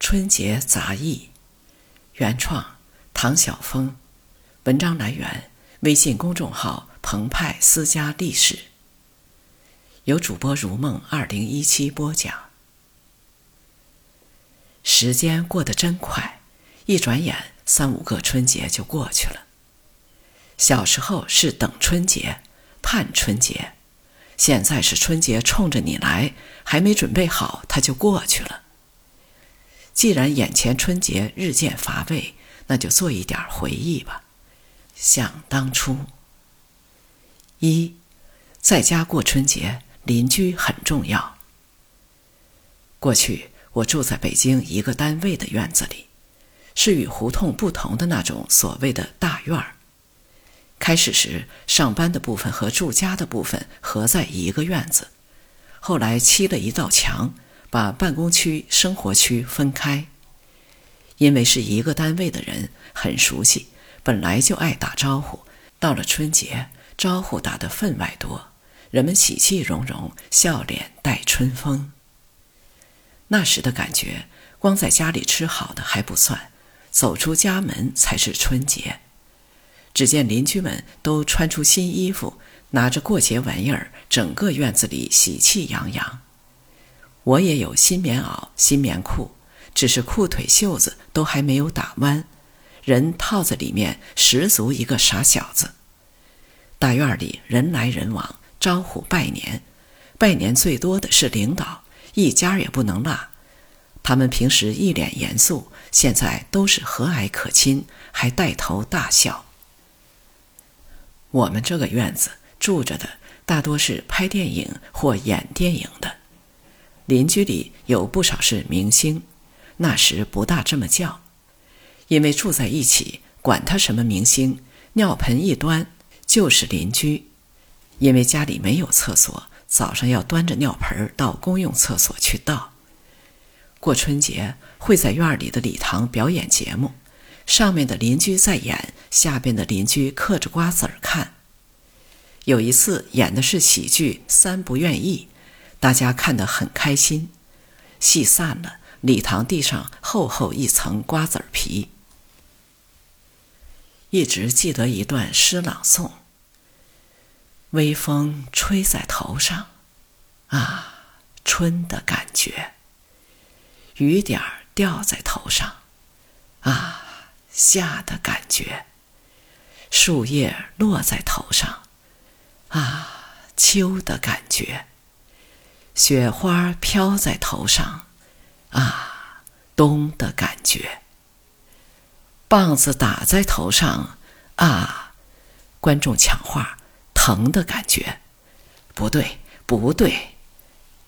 春节杂艺，原创唐晓峰，文章来源微信公众号“澎湃私家历史”，由主播如梦二零一七播讲。时间过得真快，一转眼三五个春节就过去了。小时候是等春节、盼春节，现在是春节冲着你来，还没准备好，它就过去了。既然眼前春节日渐乏味，那就做一点回忆吧。想当初，一在家过春节，邻居很重要。过去我住在北京一个单位的院子里，是与胡同不同的那种所谓的大院儿。开始时，上班的部分和住家的部分合在一个院子，后来砌了一道墙。把办公区、生活区分开，因为是一个单位的人，很熟悉，本来就爱打招呼。到了春节，招呼打得分外多，人们喜气融融，笑脸带春风。那时的感觉，光在家里吃好的还不算，走出家门才是春节。只见邻居们都穿出新衣服，拿着过节玩意儿，整个院子里喜气洋洋。我也有新棉袄、新棉裤，只是裤腿袖子都还没有打弯，人套子里面，十足一个傻小子。大院里人来人往，招呼拜年，拜年最多的是领导，一家也不能落。他们平时一脸严肃，现在都是和蔼可亲，还带头大笑。我们这个院子住着的大多是拍电影或演电影的。邻居里有不少是明星，那时不大这么叫，因为住在一起，管他什么明星，尿盆一端就是邻居。因为家里没有厕所，早上要端着尿盆到公用厕所去倒。过春节会在院里的礼堂表演节目，上面的邻居在演，下边的邻居嗑着瓜子儿看。有一次演的是喜剧《三不愿意》。大家看得很开心，戏散了，礼堂地上厚厚一层瓜子皮。一直记得一段诗朗诵：微风吹在头上，啊，春的感觉；雨点儿掉在头上，啊，夏的感觉；树叶落在头上，啊，秋的感觉。雪花飘在头上，啊，冬的感觉。棒子打在头上，啊，观众抢话，疼的感觉。不对，不对，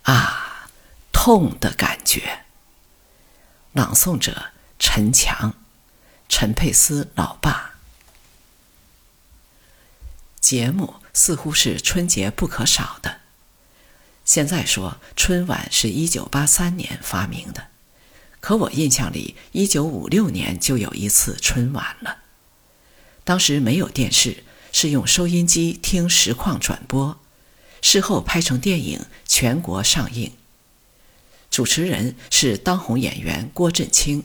啊，痛的感觉。朗诵者：陈强，陈佩斯老爸。节目似乎是春节不可少的。现在说春晚是一九八三年发明的，可我印象里一九五六年就有一次春晚了。当时没有电视，是用收音机听实况转播，事后拍成电影全国上映。主持人是当红演员郭振清，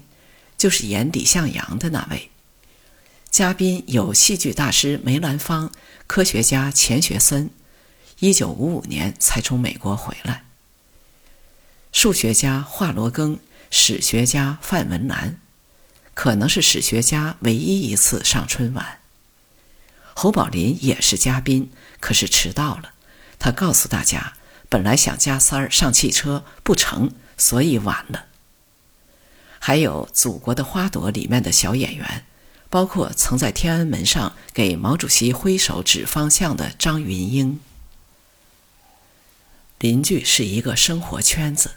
就是演李向阳的那位。嘉宾有戏剧大师梅兰芳、科学家钱学森。一九五五年才从美国回来。数学家华罗庚，史学家范文澜，可能是史学家唯一一次上春晚。侯宝林也是嘉宾，可是迟到了。他告诉大家，本来想加塞儿上汽车，不成，所以晚了。还有《祖国的花朵》里面的小演员，包括曾在天安门上给毛主席挥手指方向的张云英。邻居是一个生活圈子，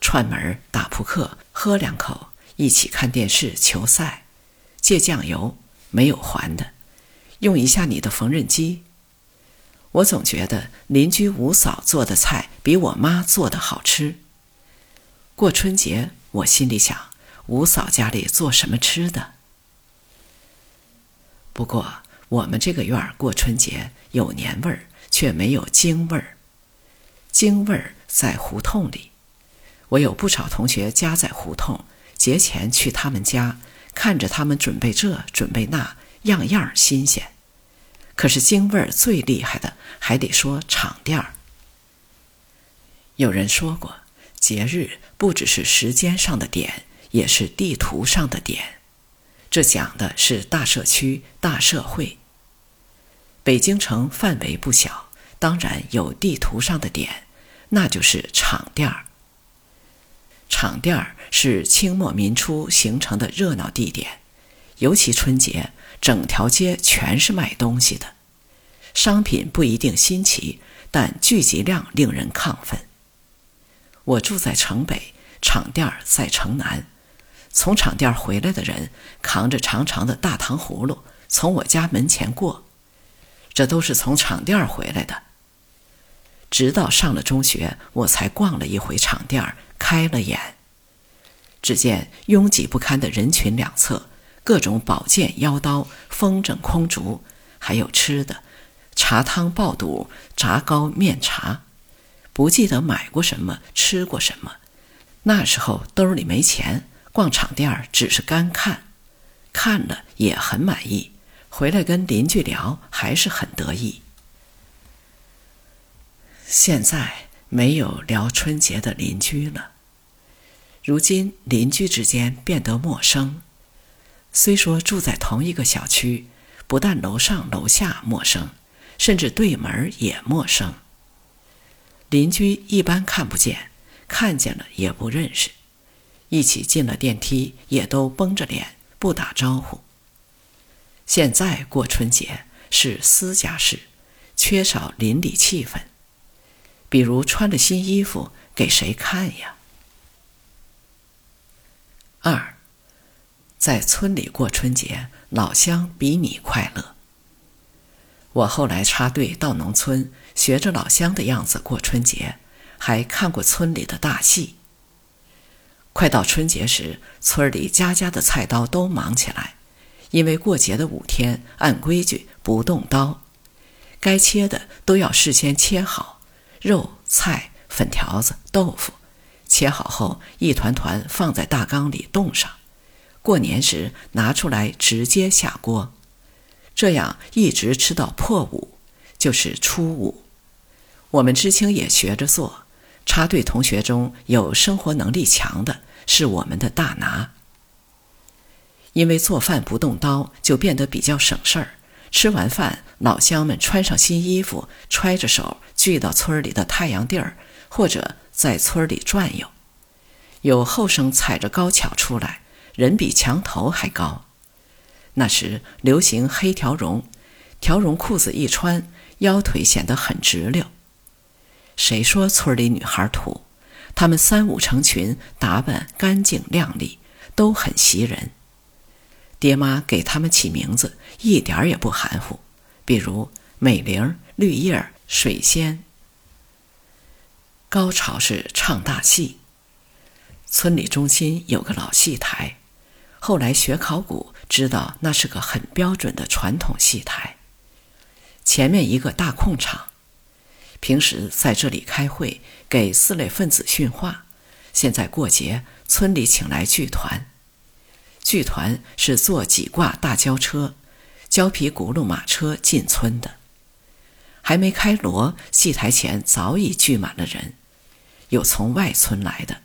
串门打扑克，喝两口，一起看电视、球赛，借酱油没有还的，用一下你的缝纫机。我总觉得邻居吴嫂做的菜比我妈做的好吃。过春节，我心里想，吴嫂家里做什么吃的？不过我们这个院儿过春节有年味儿，却没有京味儿。京味儿在胡同里，我有不少同学家在胡同，节前去他们家，看着他们准备这准备那，样样新鲜。可是京味儿最厉害的，还得说场店儿。有人说过，节日不只是时间上的点，也是地图上的点。这讲的是大社区、大社会。北京城范围不小，当然有地图上的点，那就是场店儿。场店儿是清末民初形成的热闹地点，尤其春节，整条街全是卖东西的，商品不一定新奇，但聚集量令人亢奋。我住在城北，场店儿在城南。从场店回来的人扛着长长的大糖葫芦从我家门前过，这都是从场店回来的。直到上了中学，我才逛了一回场店，开了眼。只见拥挤不堪的人群两侧，各种宝剑、腰刀、风筝、空竹，还有吃的，茶汤、爆肚、炸糕、面茶。不记得买过什么，吃过什么。那时候兜里没钱，逛场店儿只是干看，看了也很满意，回来跟邻居聊还是很得意。现在没有聊春节的邻居了，如今邻居之间变得陌生。虽说住在同一个小区，不但楼上楼下陌生，甚至对门也陌生。邻居一般看不见，看见了也不认识，一起进了电梯也都绷着脸不打招呼。现在过春节是私家事，缺少邻里气氛。比如穿了新衣服给谁看呀？二，在村里过春节，老乡比你快乐。我后来插队到农村，学着老乡的样子过春节，还看过村里的大戏。快到春节时，村里家家的菜刀都忙起来，因为过节的五天按规矩不动刀，该切的都要事先切好，肉、菜、粉条子、豆腐，切好后一团团放在大缸里冻上，过年时拿出来直接下锅。这样一直吃到破五，就是初五。我们知青也学着做，插队同学中有生活能力强的，是我们的大拿。因为做饭不动刀，就变得比较省事儿。吃完饭，老乡们穿上新衣服，揣着手聚到村里的太阳地儿，或者在村里转悠。有后生踩着高跷出来，人比墙头还高。那时流行黑条绒，条绒裤子一穿，腰腿显得很直溜。谁说村里女孩土？她们三五成群，打扮干净靓丽，都很袭人。爹妈给他们起名字一点儿也不含糊，比如美玲、绿叶、水仙。高潮是唱大戏。村里中心有个老戏台，后来学考古。知道那是个很标准的传统戏台，前面一个大空场，平时在这里开会给四类分子训话。现在过节，村里请来剧团，剧团是坐几挂大胶车、胶皮轱辘马车进村的。还没开锣，戏台前早已聚满了人，有从外村来的。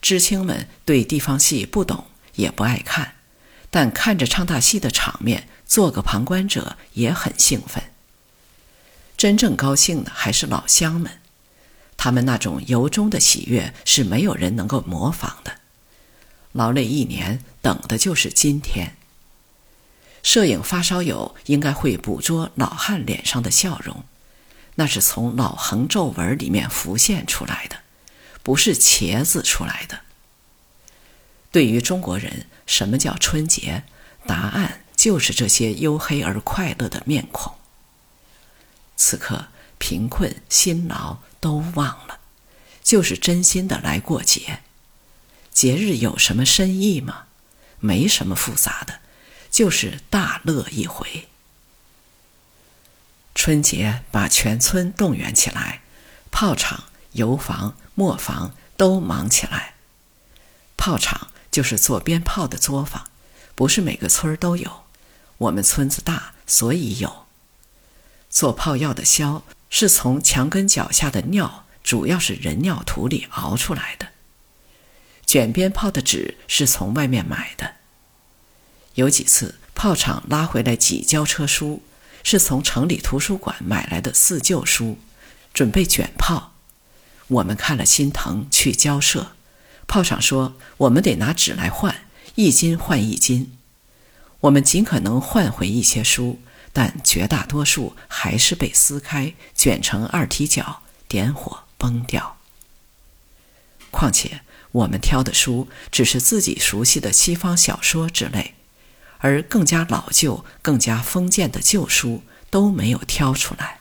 知青们对地方戏不懂，也不爱看。但看着唱大戏的场面，做个旁观者也很兴奋。真正高兴的还是老乡们，他们那种由衷的喜悦是没有人能够模仿的。劳累一年，等的就是今天。摄影发烧友应该会捕捉老汉脸上的笑容，那是从老横皱纹里面浮现出来的，不是茄子出来的。对于中国人，什么叫春节？答案就是这些黝黑而快乐的面孔。此刻，贫困、辛劳都忘了，就是真心的来过节。节日有什么深意吗？没什么复杂的，就是大乐一回。春节把全村动员起来，炮厂、油房、磨坊都忙起来。炮厂。就是做鞭炮的作坊，不是每个村儿都有。我们村子大，所以有。做炮药的硝是从墙根脚下的尿，主要是人尿土里熬出来的。卷鞭炮的纸是从外面买的。有几次炮厂拉回来几交车书，是从城里图书馆买来的四旧书，准备卷炮。我们看了心疼，去交涉。炮厂说我们得拿纸来换，一斤换一斤。我们尽可能换回一些书，但绝大多数还是被撕开，卷成二踢脚，点火崩掉。况且我们挑的书只是自己熟悉的西方小说之类，而更加老旧、更加封建的旧书都没有挑出来。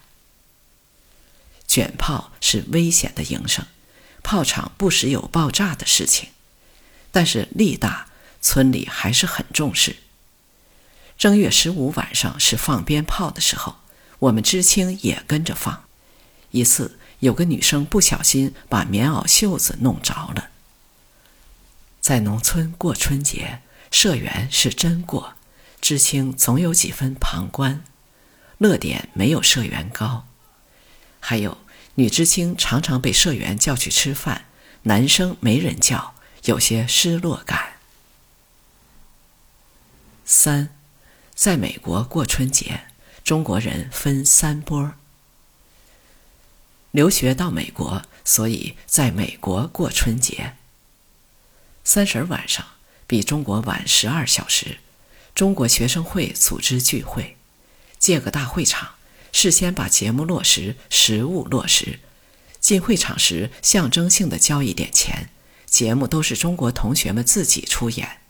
卷炮是危险的营生，炮厂不时有爆炸的事情，但是力大，村里还是很重视。正月十五晚上是放鞭炮的时候，我们知青也跟着放。一次，有个女生不小心把棉袄袖子弄着了。在农村过春节，社员是真过，知青总有几分旁观，乐点没有社员高。还有。女知青常常被社员叫去吃饭，男生没人叫，有些失落感。三，在美国过春节，中国人分三波。留学到美国，所以在美国过春节。三十晚上比中国晚十二小时，中国学生会组织聚会，借个大会场。事先把节目落实，实物落实。进会场时，象征性的交一点钱。节目都是中国同学们自己出演，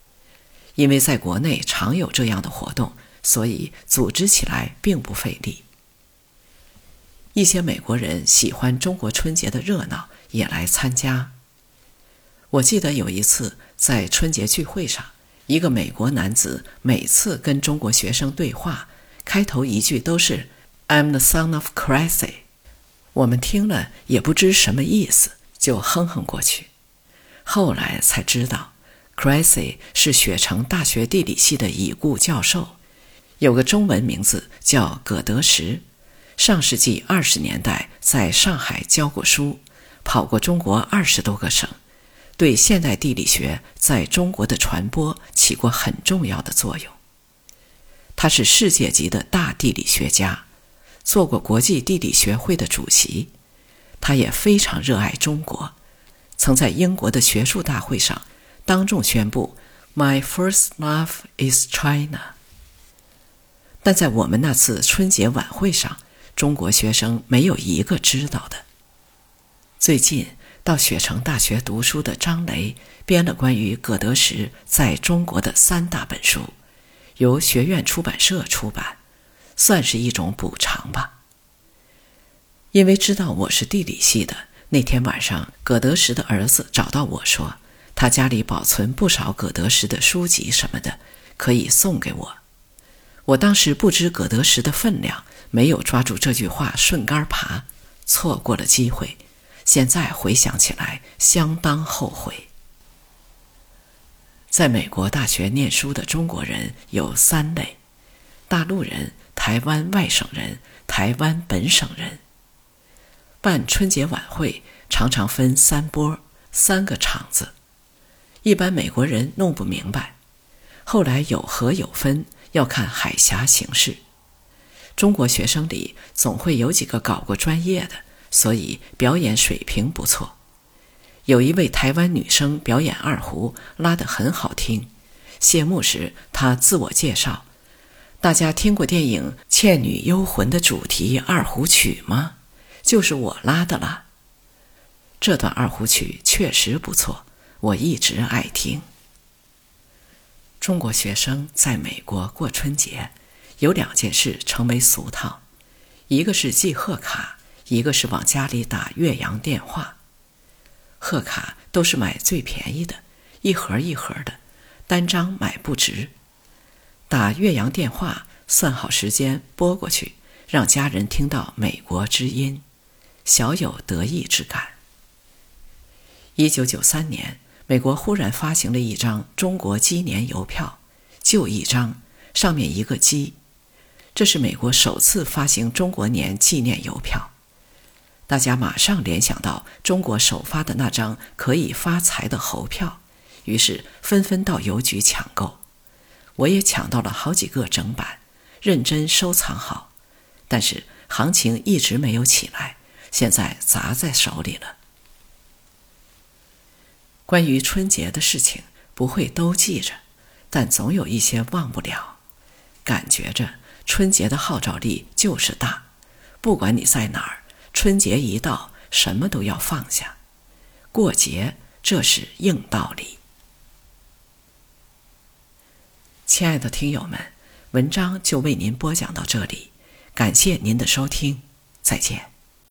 因为在国内常有这样的活动，所以组织起来并不费力。一些美国人喜欢中国春节的热闹，也来参加。我记得有一次在春节聚会上，一个美国男子每次跟中国学生对话，开头一句都是。I'm the son of Crazy" 我们听了也不知什么意思，就哼哼过去。后来才知道，Crazy 是雪城大学地理系的已故教授，有个中文名字叫葛德石。上世纪二十年代在上海教过书，跑过中国二十多个省，对现代地理学在中国的传播起过很重要的作用。他是世界级的大地理学家。做过国际地理学会的主席，他也非常热爱中国，曾在英国的学术大会上当众宣布 “My first love is China”。但在我们那次春节晚会上，中国学生没有一个知道的。最近到雪城大学读书的张雷编了关于葛德石在中国的三大本书，由学院出版社出版。算是一种补偿吧。因为知道我是地理系的，那天晚上，葛德石的儿子找到我说，他家里保存不少葛德石的书籍什么的，可以送给我。我当时不知葛德石的分量，没有抓住这句话顺杆爬，错过了机会。现在回想起来，相当后悔。在美国大学念书的中国人有三类：大陆人。台湾外省人、台湾本省人办春节晚会，常常分三波、三个场子。一般美国人弄不明白，后来有和有分，要看海峡形势。中国学生里总会有几个搞过专业的，所以表演水平不错。有一位台湾女生表演二胡，拉得很好听。谢幕时，她自我介绍。大家听过电影《倩女幽魂》的主题二胡曲吗？就是我拉的啦。这段二胡曲确实不错，我一直爱听。中国学生在美国过春节，有两件事成为俗套：一个是寄贺卡，一个是往家里打越洋电话。贺卡都是买最便宜的，一盒一盒的，单张买不值。打越洋电话，算好时间拨过去，让家人听到美国之音，小有得意之感。一九九三年，美国忽然发行了一张中国鸡年邮票，就一张，上面一个鸡。这是美国首次发行中国年纪念邮票，大家马上联想到中国首发的那张可以发财的猴票，于是纷纷到邮局抢购。我也抢到了好几个整版，认真收藏好。但是行情一直没有起来，现在砸在手里了。关于春节的事情，不会都记着，但总有一些忘不了，感觉着。春节的号召力就是大，不管你在哪儿，春节一到，什么都要放下。过节，这是硬道理。亲爱的听友们，文章就为您播讲到这里，感谢您的收听，再见。